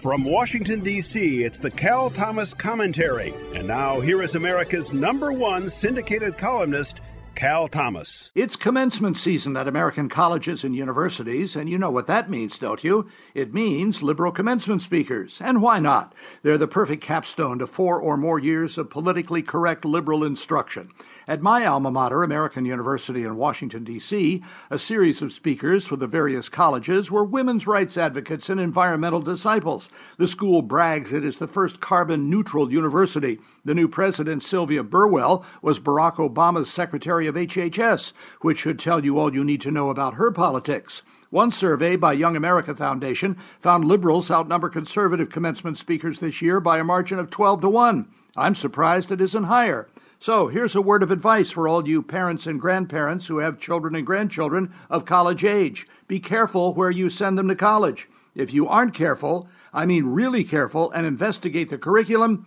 From Washington, D.C., it's the Cal Thomas Commentary. And now, here is America's number one syndicated columnist, Cal Thomas. It's commencement season at American colleges and universities, and you know what that means, don't you? It means liberal commencement speakers. And why not? They're the perfect capstone to four or more years of politically correct liberal instruction. At my alma mater, American University in Washington, D.C., a series of speakers for the various colleges were women's rights advocates and environmental disciples. The school brags it is the first carbon neutral university. The new president, Sylvia Burwell, was Barack Obama's Secretary of HHS, which should tell you all you need to know about her politics. One survey by Young America Foundation found liberals outnumber conservative commencement speakers this year by a margin of 12 to 1. I'm surprised it isn't higher. So here's a word of advice for all you parents and grandparents who have children and grandchildren of college age. Be careful where you send them to college. If you aren't careful, I mean really careful, and investigate the curriculum,